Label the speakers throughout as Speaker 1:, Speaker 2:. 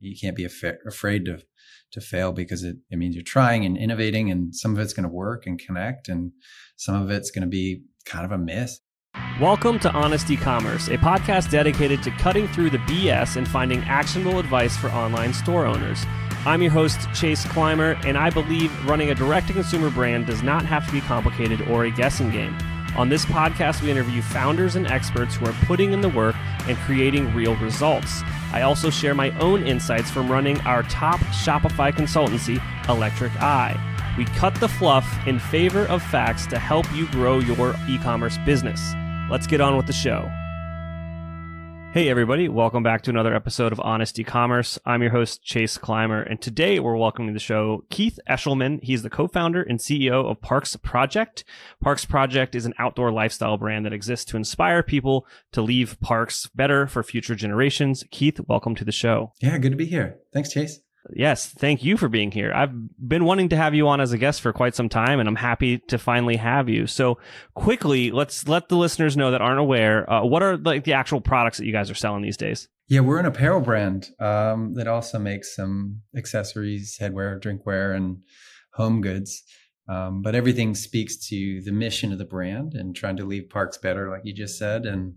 Speaker 1: you can't be af- afraid to to fail because it, it means you're trying and innovating and some of it's going to work and connect and some of it's going to be kind of a miss
Speaker 2: Welcome to Honest E-commerce, a podcast dedicated to cutting through the BS and finding actionable advice for online store owners. I'm your host, Chase Clymer, and I believe running a direct-to-consumer brand does not have to be complicated or a guessing game. On this podcast, we interview founders and experts who are putting in the work and creating real results. I also share my own insights from running our top Shopify consultancy, Electric Eye. We cut the fluff in favor of facts to help you grow your e commerce business. Let's get on with the show. Hey, everybody, welcome back to another episode of Honest E-commerce. I'm your host, Chase Clymer, and today we're welcoming to the show Keith Eshelman. He's the co-founder and CEO of Parks Project. Parks Project is an outdoor lifestyle brand that exists to inspire people to leave parks better for future generations. Keith, welcome to the show.
Speaker 1: Yeah, good to be here. Thanks, Chase.
Speaker 2: Yes, thank you for being here. I've been wanting to have you on as a guest for quite some time, and I'm happy to finally have you. So, quickly, let's let the listeners know that aren't aware. Uh, what are like the actual products that you guys are selling these days?
Speaker 1: Yeah, we're an apparel brand um, that also makes some accessories, headwear, drinkware, and home goods. Um, but everything speaks to the mission of the brand and trying to leave parks better, like you just said. And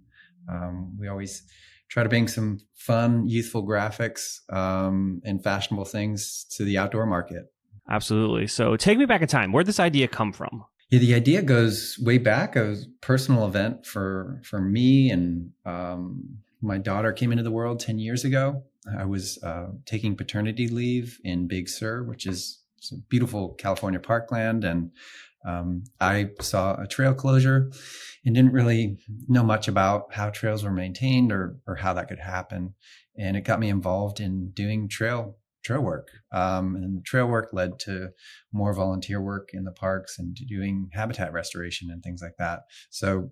Speaker 1: um, we always try to bring some fun, youthful graphics um, and fashionable things to the outdoor market.
Speaker 2: Absolutely. So take me back in time. Where'd this idea come from?
Speaker 1: Yeah, the idea goes way back. A personal event for for me and um, my daughter came into the world ten years ago. I was uh, taking paternity leave in Big Sur, which is a beautiful California parkland, and um, I saw a trail closure and didn't really know much about how trails were maintained or or how that could happen, and it got me involved in doing trail trail work. Um, and trail work led to more volunteer work in the parks and doing habitat restoration and things like that. So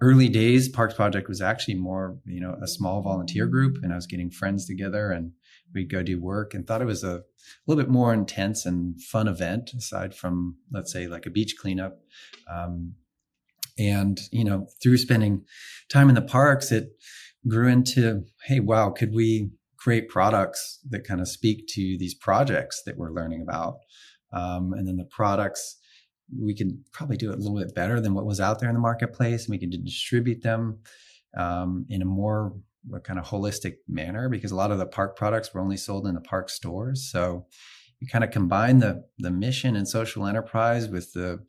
Speaker 1: early days, Parks Project was actually more, you know, a small volunteer group and I was getting friends together and we'd go do work and thought it was a little bit more intense and fun event aside from, let's say, like a beach cleanup. Um, and, you know, through spending time in the parks, it grew into, hey, wow, could we create products that kind of speak to these projects that we're learning about? Um, and then the products, we can probably do it a little bit better than what was out there in the marketplace. And we can distribute them um, in a more a kind of holistic manner because a lot of the park products were only sold in the park stores. So you kind of combine the the mission and social enterprise with the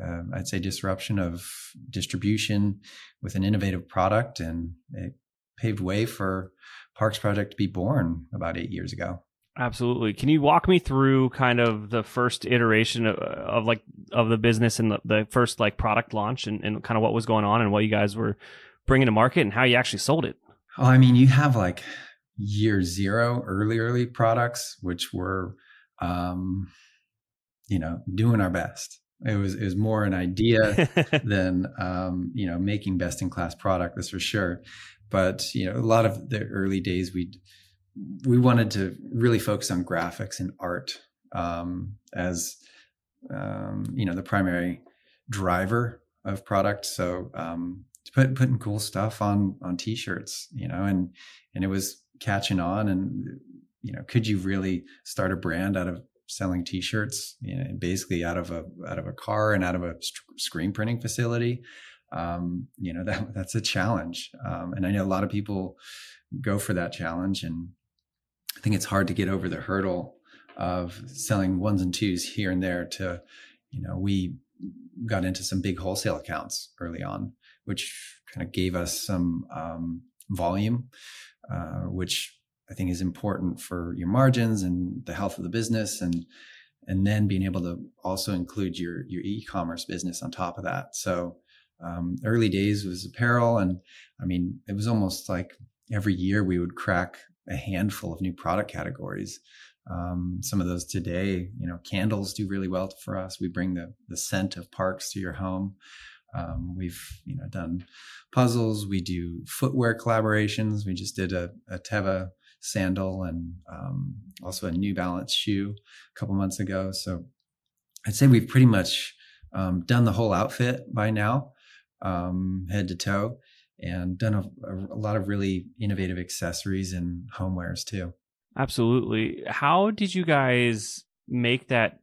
Speaker 1: uh, I'd say disruption of distribution with an innovative product, and it paved way for Parks Project to be born about eight years ago.
Speaker 2: Absolutely. Can you walk me through kind of the first iteration of, of like of the business and the, the first like product launch and, and kind of what was going on and what you guys were bringing to market and how you actually sold it?
Speaker 1: Oh, I mean, you have like year zero, early, early products, which were, um, you know, doing our best. It was it was more an idea than um, you know making best in class product. That's for sure. But you know, a lot of the early days, we we wanted to really focus on graphics and art um, as um, you know the primary driver of product. So um, put, putting cool stuff on on t-shirts you know and and it was catching on and you know could you really start a brand out of selling t-shirts you know basically out of a out of a car and out of a screen printing facility? Um, you know that that's a challenge. Um, and i know a lot of people go for that challenge and i think it's hard to get over the hurdle of selling ones and twos here and there to you know we got into some big wholesale accounts early on which kind of gave us some um, volume, uh, which I think is important for your margins and the health of the business, and and then being able to also include your your e-commerce business on top of that. So um, early days was apparel, and I mean it was almost like every year we would crack a handful of new product categories. Um, some of those today, you know, candles do really well for us. We bring the the scent of parks to your home. Um, we've you know done puzzles. We do footwear collaborations. We just did a, a Teva sandal and um, also a New Balance shoe a couple months ago. So I'd say we've pretty much um, done the whole outfit by now, um, head to toe, and done a, a, lot of really innovative accessories and homewares too.
Speaker 2: Absolutely. How did you guys make that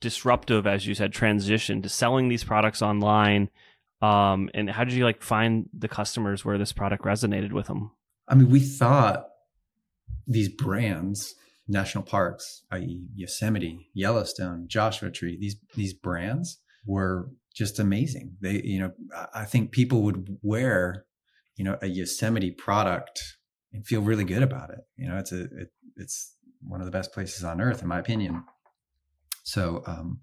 Speaker 2: disruptive, as you said, transition to selling these products online? Um, and how did you like find the customers where this product resonated with them?
Speaker 1: I mean, we thought these brands, national parks, i.e., Yosemite, Yellowstone, Joshua Tree, these these brands were just amazing. They, you know, I think people would wear, you know, a Yosemite product and feel really good about it. You know, it's a it, it's one of the best places on earth, in my opinion. So, um,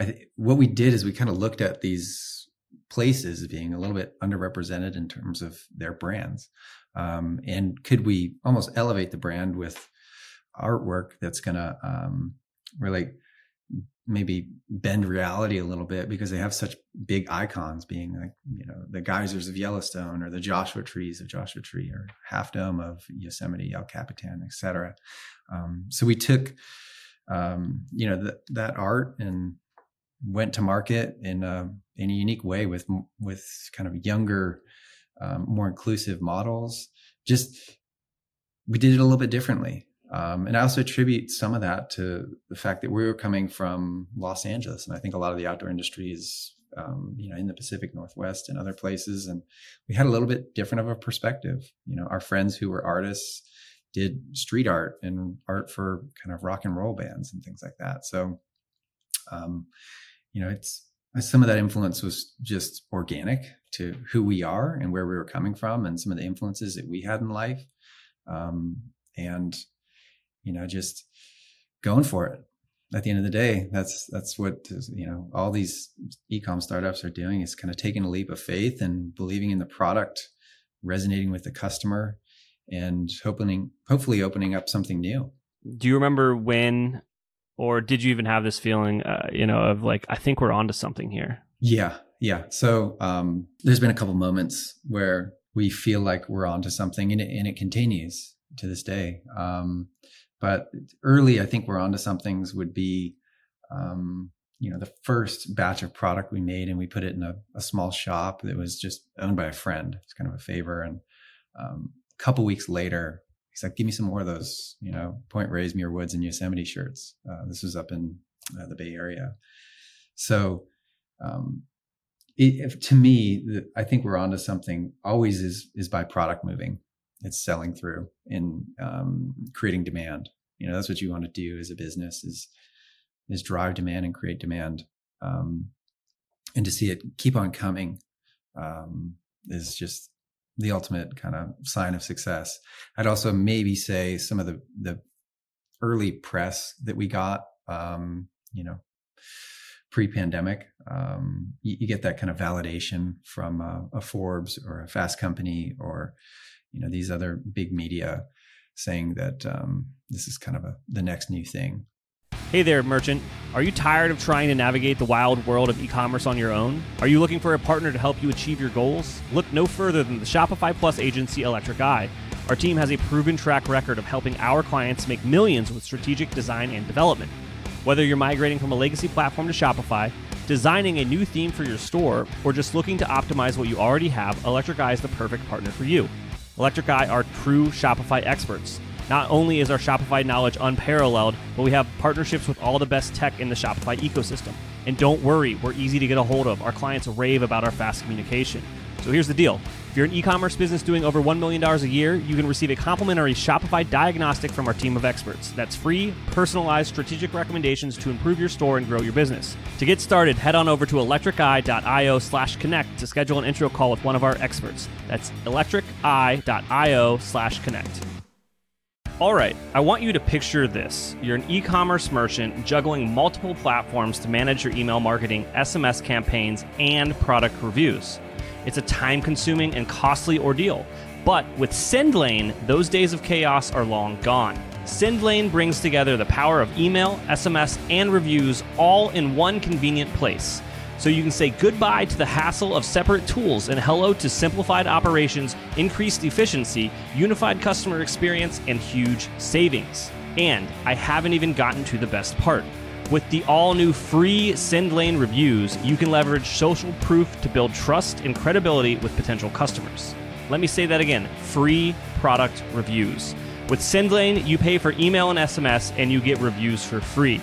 Speaker 1: th- what we did is we kind of looked at these places being a little bit underrepresented in terms of their brands, um, and could we almost elevate the brand with artwork that's going to um, really maybe bend reality a little bit because they have such big icons being like you know the geysers of yellowstone or the joshua trees of joshua tree or half dome of yosemite el capitan etc um, so we took um, you know th- that art and went to market in a, in a unique way with with kind of younger um, more inclusive models just we did it a little bit differently um, and I also attribute some of that to the fact that we were coming from Los Angeles, and I think a lot of the outdoor industry is, um, you know, in the Pacific Northwest and other places, and we had a little bit different of a perspective. You know, our friends who were artists did street art and art for kind of rock and roll bands and things like that. So, um, you know, it's some of that influence was just organic to who we are and where we were coming from, and some of the influences that we had in life. Um, and you know, just going for it. At the end of the day, that's that's what you know. All these e-com startups are doing is kind of taking a leap of faith and believing in the product, resonating with the customer, and hoping hopefully opening up something new.
Speaker 2: Do you remember when, or did you even have this feeling, uh, you know, of like I think we're onto something here?
Speaker 1: Yeah, yeah. So um, there's been a couple moments where we feel like we're onto something, and it, and it continues to this day. Um, but early, I think we're onto some things would be, um, you know, the first batch of product we made and we put it in a, a, small shop that was just owned by a friend. It's kind of a favor. And um, a couple weeks later, he's like, give me some more of those, you know, Point Reyes, Muir Woods and Yosemite shirts. Uh, this was up in uh, the Bay Area. So, um, it, to me, the, I think we're onto something always is, is by product moving it's selling through and um, creating demand. You know, that's what you want to do as a business is is drive demand and create demand, um, and to see it keep on coming um, is just the ultimate kind of sign of success. I'd also maybe say some of the the early press that we got, um, you know, pre-pandemic, um, you, you, get that kind of validation from a, a Forbes or a Fast Company or you know these other big media saying that um, this is kind of a, the next new thing.
Speaker 2: Hey there, merchant. Are you tired of trying to navigate the wild world of e commerce on your own? Are you looking for a partner to help you achieve your goals? Look no further than the Shopify Plus agency Electric Eye. Our team has a proven track record of helping our clients make millions with strategic design and development. Whether you're migrating from a legacy platform to Shopify, designing a new theme for your store, or just looking to optimize what you already have, Electric Eye is the perfect partner for you. Electric Eye are true Shopify experts. Not only is our Shopify knowledge unparalleled, but we have partnerships with all the best tech in the Shopify ecosystem. And don't worry, we're easy to get a hold of. Our clients rave about our fast communication. So here's the deal if you're an e commerce business doing over $1 million a year, you can receive a complimentary Shopify diagnostic from our team of experts. That's free, personalized strategic recommendations to improve your store and grow your business. To get started, head on over to electriceye.io slash connect to schedule an intro call with one of our experts. That's electriceye.io slash connect. All right, I want you to picture this. You're an e commerce merchant juggling multiple platforms to manage your email marketing, SMS campaigns, and product reviews. It's a time consuming and costly ordeal. But with SendLane, those days of chaos are long gone. SendLane brings together the power of email, SMS, and reviews all in one convenient place. So you can say goodbye to the hassle of separate tools and hello to simplified operations, increased efficiency, unified customer experience, and huge savings. And I haven't even gotten to the best part. With the all new free SendLane reviews, you can leverage social proof to build trust and credibility with potential customers. Let me say that again free product reviews. With SendLane, you pay for email and SMS and you get reviews for free.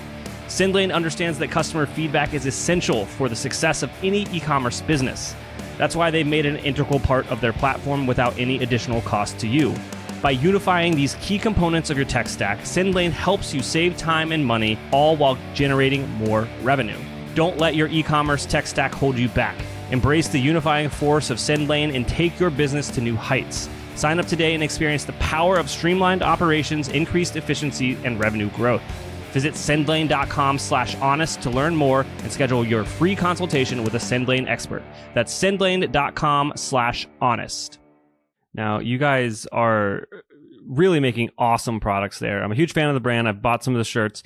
Speaker 2: SendLane understands that customer feedback is essential for the success of any e commerce business. That's why they've made it an integral part of their platform without any additional cost to you. By unifying these key components of your tech stack, SendLane helps you save time and money, all while generating more revenue. Don't let your e commerce tech stack hold you back. Embrace the unifying force of SendLane and take your business to new heights. Sign up today and experience the power of streamlined operations, increased efficiency, and revenue growth. Visit sendlane.com slash honest to learn more and schedule your free consultation with a SendLane expert. That's sendlane.com slash honest. Now, you guys are really making awesome products there. I'm a huge fan of the brand. I've bought some of the shirts.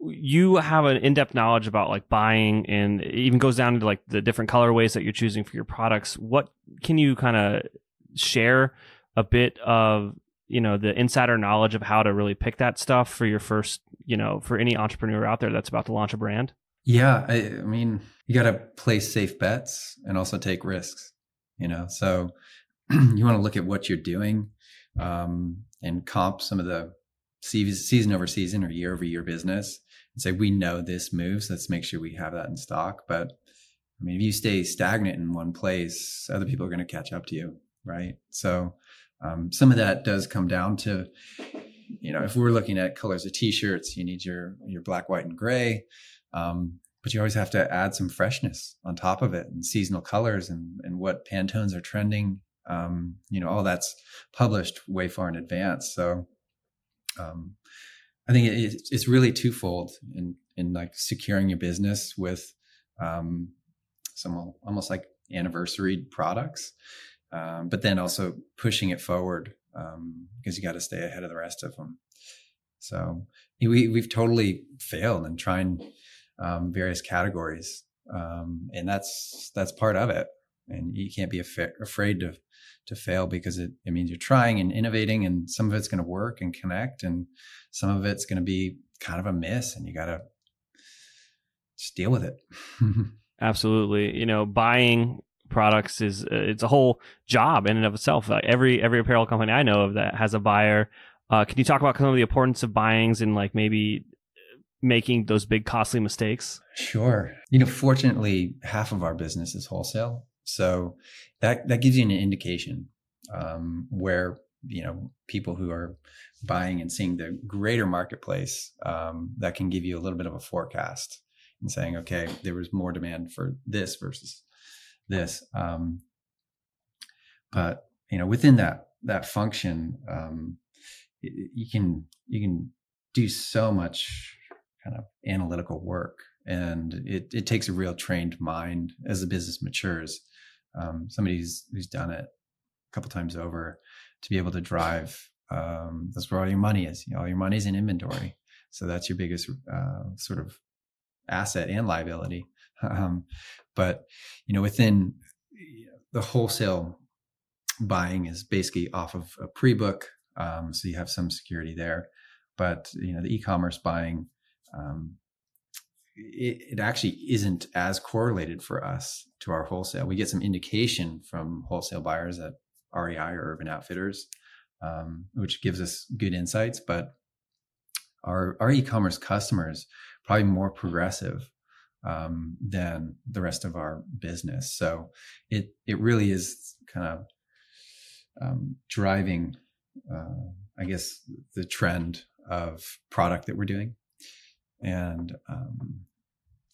Speaker 2: You have an in-depth knowledge about like buying and it even goes down to like the different colorways that you're choosing for your products. What can you kind of share a bit of you know the insider knowledge of how to really pick that stuff for your first you know for any entrepreneur out there that's about to launch a brand?
Speaker 1: Yeah i, I mean you got to place safe bets and also take risks you know? So you want to look at what you're doing um, and comp some of the season over season or year over year business and say we know this moves let's make sure we have that in stock. But i mean if you stay stagnant in one place other people are going to catch up to you right? So um, some of that does come down to, you know, if we're looking at colors of t-shirts, you need your your black, white, and gray. Um, but you always have to add some freshness on top of it and seasonal colors and, and what Pantones are trending. Um, you know, all that's published way far in advance. So um, I think it, it's really twofold in, in like securing your business with um, some almost like anniversary products um, but then also pushing it forward um, because you got to stay ahead of the rest of them. So we we've totally failed in trying um, various categories, um, and that's that's part of it. And you can't be af- afraid to to fail because it, it means you're trying and innovating, and some of it's going to work and connect, and some of it's going to be kind of a miss, and you got to just deal with it.
Speaker 2: Absolutely. You know, buying products is uh, it's a whole job in and of itself. Every every apparel company I know of that has a buyer. Uh, can you talk about some of the importance of buyings and like maybe making those big costly mistakes?
Speaker 1: Sure. You know, fortunately, half of our business is wholesale, so that that gives you an indication um, where you know people who are buying and seeing the greater marketplace um, that can give you a little bit of a forecast and saying, okay, there was more demand for this versus this. Um, but you know, within that that function, um, you can you can do so much kind of analytical work, and it it takes a real trained mind as the business matures. Um, somebody who's who's done it a couple times over to be able to drive. Um, that's where all your money is. You know, all your money's in inventory, so that's your biggest uh, sort of asset and liability. Um, but you know, within the wholesale buying is basically off of a pre-book, um, so you have some security there. But you know, the e-commerce buying, um, it, it, actually isn't as correlated for us to our wholesale. We get some indication from wholesale buyers at REI or Urban Outfitters, um, which gives us good insights. But our our e-commerce customers probably more progressive um, than the rest of our business. So it it really is kind of um, driving, uh, I guess, the trend of product that we're doing, and um,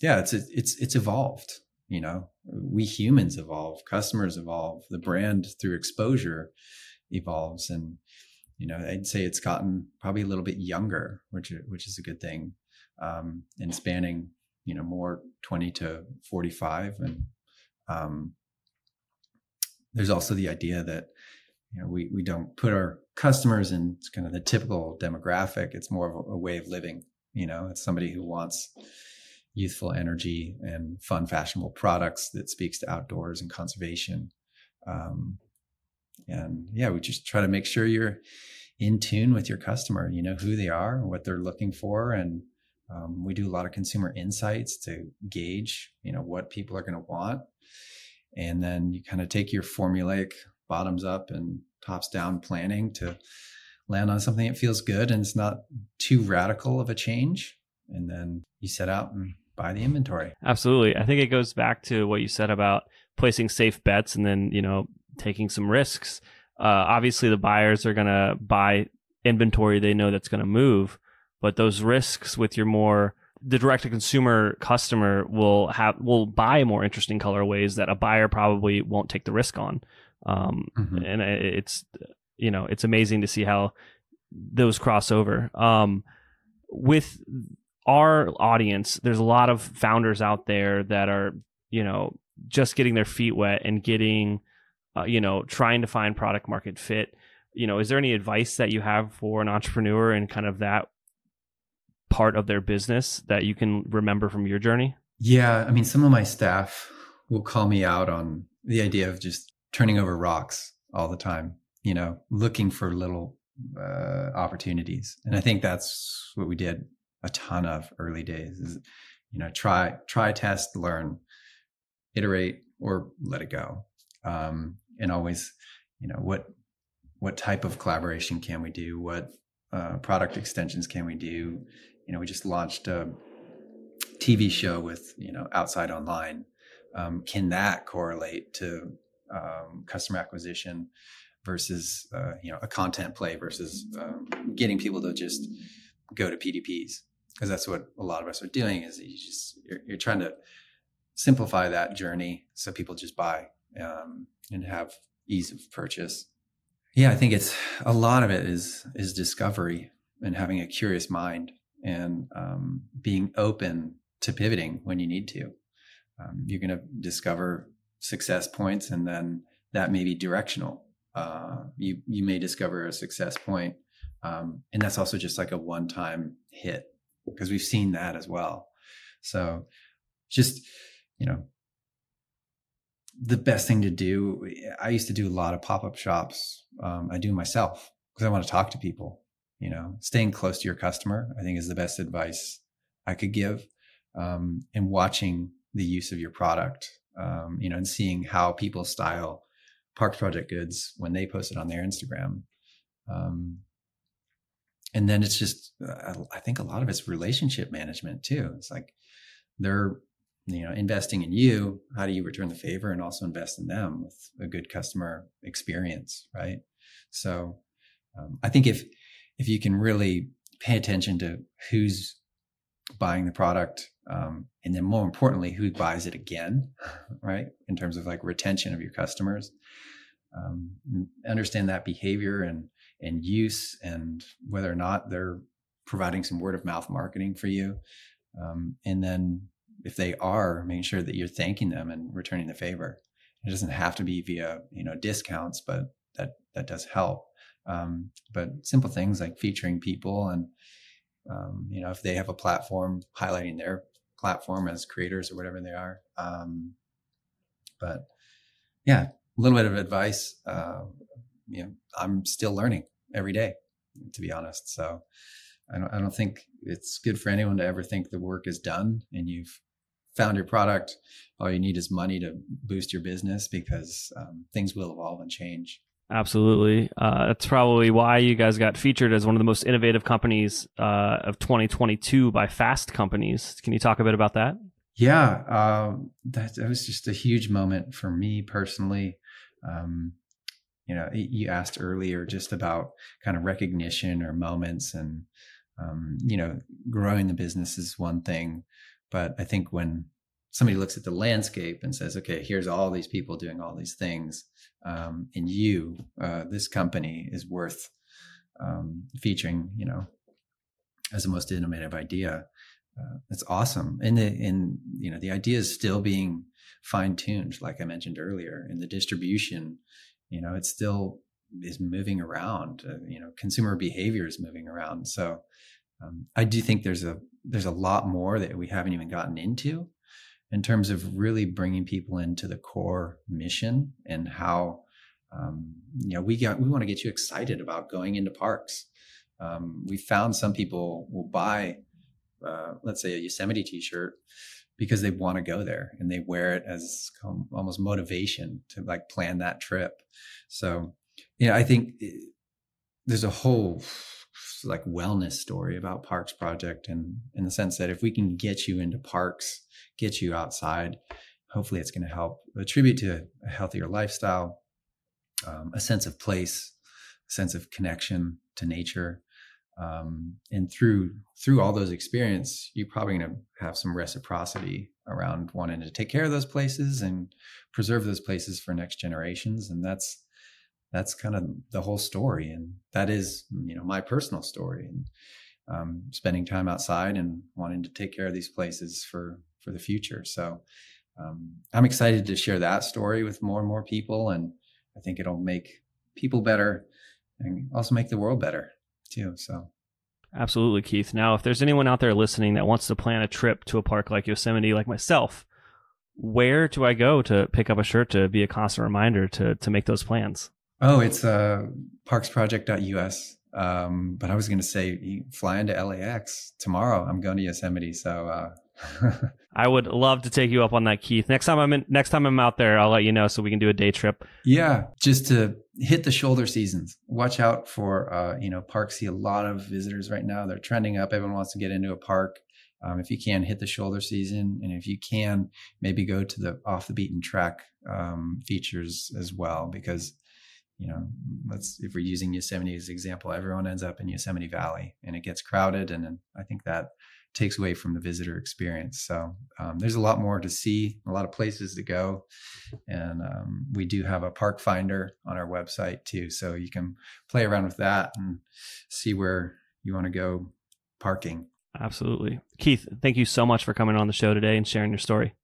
Speaker 1: yeah, it's it's it's evolved. You know, we humans evolve, customers evolve, the brand through exposure evolves, and you know, I'd say it's gotten probably a little bit younger, which which is a good thing, um, in spanning you know more 20 to 45 and um, there's also the idea that you know we we don't put our customers in kind of the typical demographic. It's more of a, a way of living you know. It's somebody who wants youthful energy and fun fashionable products that speaks to outdoors and conservation. Um, and yeah we just try to make sure you're in tune with your customer you know who they are what they're looking for and um, we do a lot of consumer insights to gauge, you know, what people are going to want, and then you kind of take your formulaic bottoms up and tops down planning to land on something that feels good and it's not too radical of a change. And then you set out and buy the inventory.
Speaker 2: Absolutely. I think it goes back to what you said about placing safe bets and then, you know, taking some risks. Uh, obviously, the buyers are going to buy inventory they know that's going to move, but those risks with your more the direct to consumer customer will have will buy more interesting colorways that a buyer probably won't take the risk on. Um, mm-hmm. And it's you know it's amazing to see how those cross over. Um, with our audience, there's a lot of founders out there that are you know just getting their feet wet and getting uh, you know trying to find product market fit. You know, is there any advice that you have for an entrepreneur and kind of that part of their business that you can remember from your journey?
Speaker 1: Yeah, I mean, some of my staff will call me out on the idea of just turning over rocks all the time, you know, looking for little uh, opportunities. And I think that's what we did a ton of early days is, you know, try, try, test, learn, iterate, or let it go. Um, and always, you know, what, what type of collaboration can we do? What uh, product extensions can we do? You know, we just launched a TV show with, you know, outside online. Um, can that correlate to um, customer acquisition versus, uh, you know, a content play versus um, getting people to just go to PDPs? Because that's what a lot of us are doing is you just, you're, you're trying to simplify that journey so people just buy um, and have ease of purchase. Yeah, I think it's a lot of it is is discovery and having a curious mind and um, being open to pivoting when you need to. Um, you're going to discover success points, and then that may be directional. Uh, you you may discover a success point, um, and that's also just like a one time hit because we've seen that as well. So, just you know, the best thing to do. I used to do a lot of pop up shops. Um, I do myself because I want to talk to people you know staying close to your customer i think is the best advice i could give um, and watching the use of your product um, you know and seeing how people style parks project goods when they post it on their instagram. Um, and then it's just uh, i think a lot of it's relationship management too. It's like they're you know investing in you. How do you return the favor and also invest in them with a good customer experience right? So um, i think if if you can really pay attention to who's buying the product um, and then more importantly who buys it again right in terms of like retention of your customers um, understand that behavior and and use and whether or not they're providing some word of mouth marketing for you um, and then if they are making sure that you're thanking them and returning the favor. It doesn't have to be via you know discounts but that that does help um, but simple things like featuring people and, um, you know, if they have a platform, highlighting their platform as creators or whatever they are. Um, but yeah, a little bit of advice. Uh, you know, I'm still learning every day, to be honest. So I don't, I don't think it's good for anyone to ever think the work is done and you've found your product. All you need is money to boost your business because um, things will evolve and change.
Speaker 2: Absolutely. Uh, that's probably why you guys got featured as one of the most innovative companies uh, of 2022 by Fast Companies. Can you talk a bit about that?
Speaker 1: Yeah, um, that, that, was just a huge moment for me personally. Um, you know, you asked earlier just about kind of recognition or moments, and um, you know, growing the business is one thing, but I think when somebody looks at the landscape and says, okay, here's all these people doing all these things. Um, and you, uh, this company is worth um, featuring, you know, as the most innovative idea. Uh, it's awesome. And the, and, you know, the idea is still being fine tuned, like I mentioned earlier, in the distribution, you know, it still is moving around, uh, you know, consumer behavior is moving around. So, um, I do think there's a, there's a lot more that we haven't even gotten into in terms of really bringing people into the core mission and how um, you know we got we want to get you excited about going into parks. Um, we found some people will buy uh, let's say a yosemite t-shirt because they want to go there and they wear it as almost motivation to like plan that trip. So you know i think there's a whole like wellness story about Parks Project, and in the sense that if we can get you into parks, get you outside, hopefully it's going to help attribute to a healthier lifestyle, um, a sense of place, a sense of connection to nature. Um, and through through all those experience, you're probably going to have some reciprocity around wanting to take care of those places and preserve those places for next generations. And that's that's kind of the whole story, and that is you know my personal story and um, spending time outside and wanting to take care of these places for for the future. So um, I'm excited to share that story with more and more people, and I think it'll make people better and also make the world better too. So.
Speaker 2: Absolutely, Keith. Now, if there's anyone out there listening that wants to plan a trip to a park like Yosemite, like myself, where do I go to pick up a shirt to be a constant reminder to to make those plans?
Speaker 1: Oh, it's uh, parksproject.us. Um, but I was going to say, fly into LAX tomorrow. I'm going to Yosemite, so uh,
Speaker 2: I would love to take you up on that, Keith. Next time I'm in, next time I'm out there, I'll let you know so we can do a day trip.
Speaker 1: Yeah, just to hit the shoulder seasons. Watch out for uh, you know parks. See a lot of visitors right now. They're trending up. Everyone wants to get into a park. Um, if you can hit the shoulder season, and if you can, maybe go to the off the beaten track um, features as well, because you know, let's if we're using Yosemite as example, everyone ends up in Yosemite Valley, and it gets crowded, and I think that takes away from the visitor experience. So um, there's a lot more to see, a lot of places to go, and um, we do have a park finder on our website too, so you can play around with that and see where you want to go parking.
Speaker 2: Absolutely, Keith. Thank you so much for coming on the show today and sharing your story.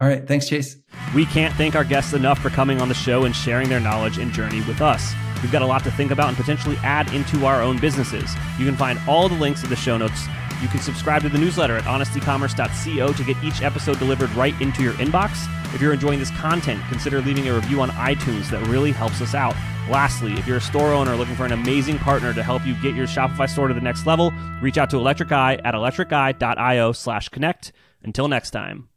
Speaker 1: All right. Thanks, Chase.
Speaker 2: We can't thank our guests enough for coming on the show and sharing their knowledge and journey with us. We've got a lot to think about and potentially add into our own businesses. You can find all the links in the show notes. You can subscribe to the newsletter at honestecommerce.co to get each episode delivered right into your inbox. If you're enjoying this content, consider leaving a review on iTunes. That really helps us out. Lastly, if you're a store owner looking for an amazing partner to help you get your Shopify store to the next level, reach out to Electric Eye at electriceye.io slash connect. Until next time.